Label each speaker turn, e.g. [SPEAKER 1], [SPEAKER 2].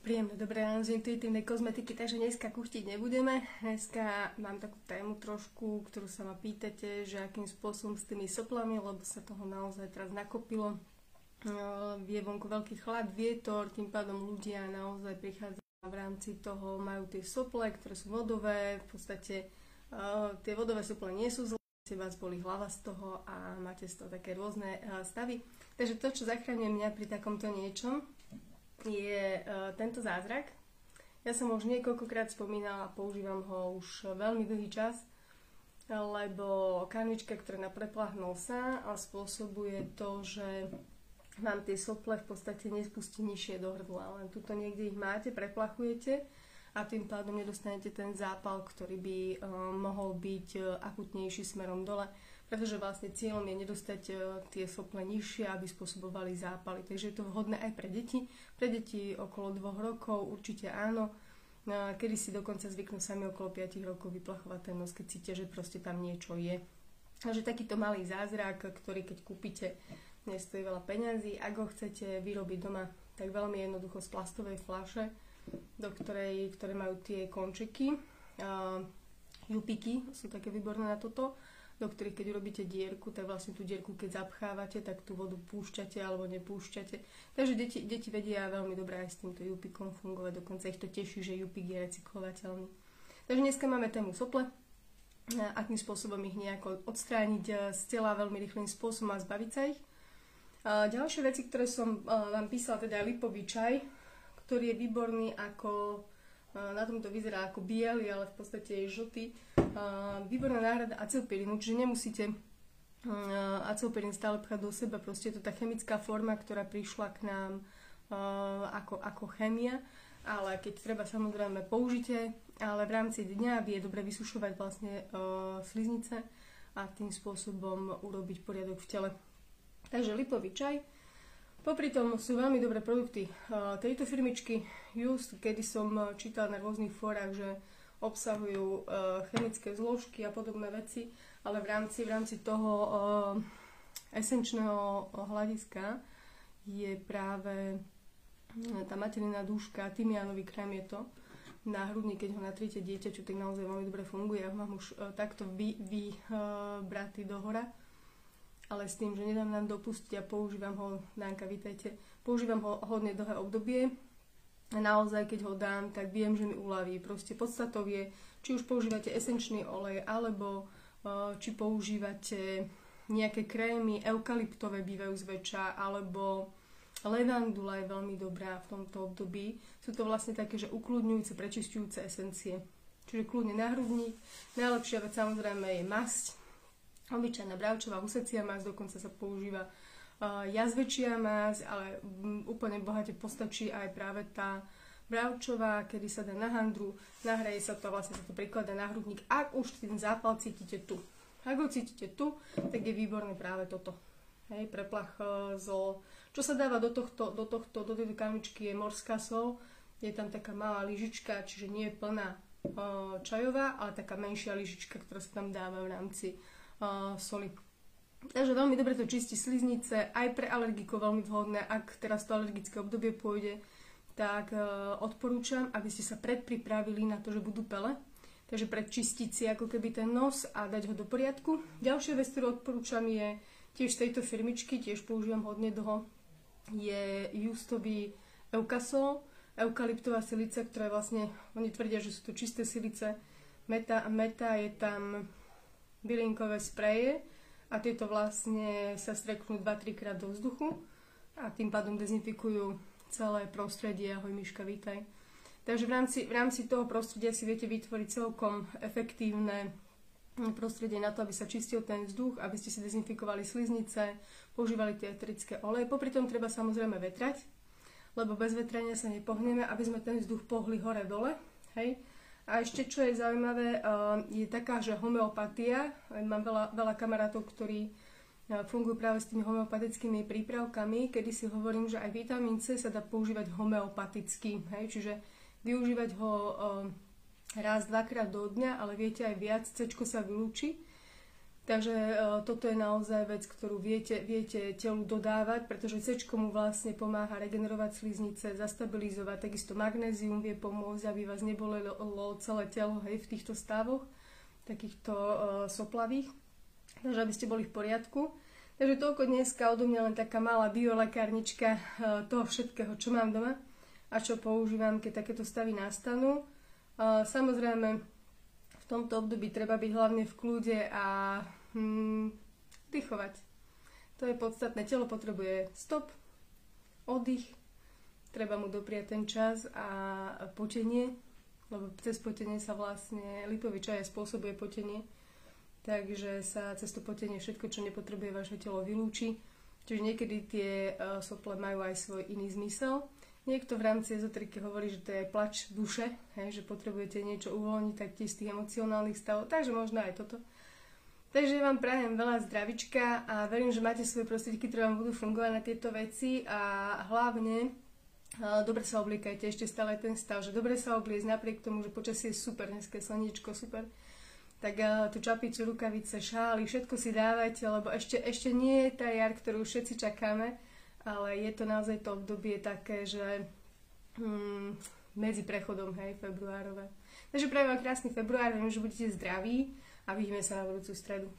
[SPEAKER 1] Príjemné, dobré ráno z intuitívnej kozmetiky, takže dneska kuchtiť nebudeme. Dneska mám takú tému trošku, ktorú sa ma pýtate, že akým spôsobom s tými soplami, lebo sa toho naozaj teraz nakopilo. Je vonku veľký chlad, vietor, tým pádom ľudia naozaj prichádzajú v rámci toho, majú tie sople, ktoré sú vodové, v podstate uh, tie vodové sople nie sú zlé, vás boli hlava z toho a máte z toho také rôzne uh, stavy. Takže to, čo zachráňuje mňa pri takomto niečom, je uh, tento zázrak. Ja som už niekoľkokrát spomínala a používam ho už veľmi dlhý čas, lebo kanvička, ktorá na preplah nosa a spôsobuje to, že vám tie sople v podstate nespustí nižšie do hrdla, len tuto niekde ich máte, preplachujete a tým pádom nedostanete ten zápal, ktorý by uh, mohol byť uh, akutnejší smerom dole pretože vlastne cieľom je nedostať e, tie sople nižšie, aby spôsobovali zápaly. Takže je to vhodné aj pre deti. Pre deti okolo dvoch rokov určite áno. Kedy si dokonca zvyknú sami okolo 5 rokov vyplachovať ten nos, keď cítia, že proste tam niečo je. Takže takýto malý zázrak, ktorý keď kúpite, nestojí veľa peňazí. Ak ho chcete vyrobiť doma, tak veľmi jednoducho z plastovej flaše, do ktorej, ktoré majú tie končeky. Uh, jupiky sú také výborné na toto do ktorých keď urobíte dierku, tak vlastne tú dierku keď zapchávate, tak tú vodu púšťate alebo nepúšťate. Takže deti, deti vedia veľmi dobre aj s týmto jupikom fungovať, dokonca ich to teší, že jupik je recyklovateľný. Takže dneska máme tému sople, akým spôsobom ich nejako odstrániť e, z tela veľmi rýchlým spôsobom a zbaviť sa ich. Ďalšie veci, ktoré som e, vám písala, teda lipový čaj, ktorý je výborný ako na tom to vyzerá ako biely, ale v podstate je žltý. Výborná náhrada acylpirinu, čiže nemusíte acylpirin stále pchať do seba, proste je to tá chemická forma, ktorá prišla k nám ako, ako chemia, ale keď treba samozrejme použite, ale v rámci dňa vie dobre vysušovať vlastne sliznice a tým spôsobom urobiť poriadok v tele. Takže lipový čaj, Popri tom sú veľmi dobré produkty tejto firmičky Just, kedy som čítala na rôznych fórach, že obsahujú chemické zložky a podobné veci, ale v rámci, v rámci toho esenčného hľadiska je práve tá materiná dúška, tymianový krém je to, na hrudni, keď ho natríte dieťaču, tak naozaj veľmi dobre funguje. Ja ho mám už takto vybratý vy, do hora ale s tým, že nedám nám dopustiť a používam ho, Dánka, vítajte, používam ho hodne dlhé obdobie a naozaj, keď ho dám, tak viem, že mi uľaví. Proste podstatou je, či už používate esenčný olej, alebo uh, či používate nejaké krémy, eukalyptové bývajú zväčša, alebo levandula je veľmi dobrá v tomto období. Sú to vlastne také, že ukludňujúce, prečistujúce esencie. Čiže kľudne na hrudník. Najlepšia vec samozrejme je masť, obyčajná bravčová husecia masť, dokonca sa používa uh, jazvečia masť, ale úplne bohate postačí aj práve tá bravčová, kedy sa dá na handru, nahraje sa to, vlastne sa to prikladá na hrudník. Ak už ten zápal cítite tu, ak ho cítite tu, tak je výborné práve toto. Hej, preplach uh, zo... Čo sa dáva do tohto, do tohto, do tejto kamičky je morská sol, je tam taká malá lyžička, čiže nie je plná uh, čajová, ale taká menšia lyžička, ktorá sa tam dáva v rámci uh, soli. Takže veľmi dobre to čistí sliznice, aj pre alergikov veľmi vhodné, ak teraz to alergické obdobie pôjde, tak uh, odporúčam, aby ste sa predpripravili na to, že budú pele. Takže predčistiť si ako keby ten nos a dať ho do poriadku. Ďalšia vec, ktorú odporúčam je tiež z tejto firmičky, tiež používam hodne dlho, je justový eukasol, eukalyptová silica, ktorá je vlastne, oni tvrdia, že sú to čisté silice, meta, meta je tam bylinkové spreje a tieto vlastne sa streknú 2-3 krát do vzduchu a tým pádom dezinfikujú celé prostredie. Ahoj Miška, vítaj. Takže v rámci, v rámci toho prostredia si viete vytvoriť celkom efektívne prostredie na to, aby sa čistil ten vzduch, aby ste si dezinfikovali sliznice, používali tie eterické oleje. Popri tom treba samozrejme vetrať, lebo bez vetrania sa nepohneme, aby sme ten vzduch pohli hore-dole. Hej? A ešte, čo je zaujímavé, eh, je taká, že homeopatia, mám veľa, veľa kamarátov, ktorí eh, fungujú práve s tými homeopatickými prípravkami, kedy si hovorím, že aj vitamín C sa dá používať homeopaticky, hej, čiže využívať ho eh, raz, dvakrát do dňa, ale viete aj viac, C sa vylúči. Takže e, toto je naozaj vec, ktorú viete, viete telu dodávať, pretože C mu vlastne pomáha regenerovať sliznice, zastabilizovať, takisto magnézium vie pomôcť, aby vás nebolelo celé telo hej, v týchto stavoch, takýchto uh, soplavých, takže aby ste boli v poriadku. Takže toľko dneska odo mňa len taká malá biolekárnička uh, toho všetkého, čo mám doma a čo používam, keď takéto stavy nastanú. Samozrejme, v tomto období treba byť hlavne v kľude a hmm, dychovať. To je podstatné. Telo potrebuje stop, oddych, treba mu dopriať ten čas a potenie, lebo cez potenie sa vlastne lipový čaj spôsobuje potenie, takže sa cez to potenie všetko, čo nepotrebuje vaše telo, vylúči. Čiže niekedy tie uh, sople majú aj svoj iný zmysel. Niekto v rámci ezoteriky hovorí, že to je plač duše, hej, že potrebujete niečo uvoľniť tak z tých emocionálnych stavov, takže možno aj toto. Takže vám prajem veľa zdravička a verím, že máte svoje prostriedky, ktoré vám budú fungovať na tieto veci a hlavne dobre sa obliekajte, ešte stále ten stav, že dobre sa obliecť napriek tomu, že počasie je super, dneska je slnečko super, tak tú čapicu, rukavice, šály, všetko si dávajte, lebo ešte, ešte nie je tá jar, ktorú všetci čakáme, ale je to naozaj to obdobie také, že hmm, medzi prechodom, hej, februárové. Takže prajem vám krásny február, viem, že budete zdraví a vidíme sa na budúcu stredu.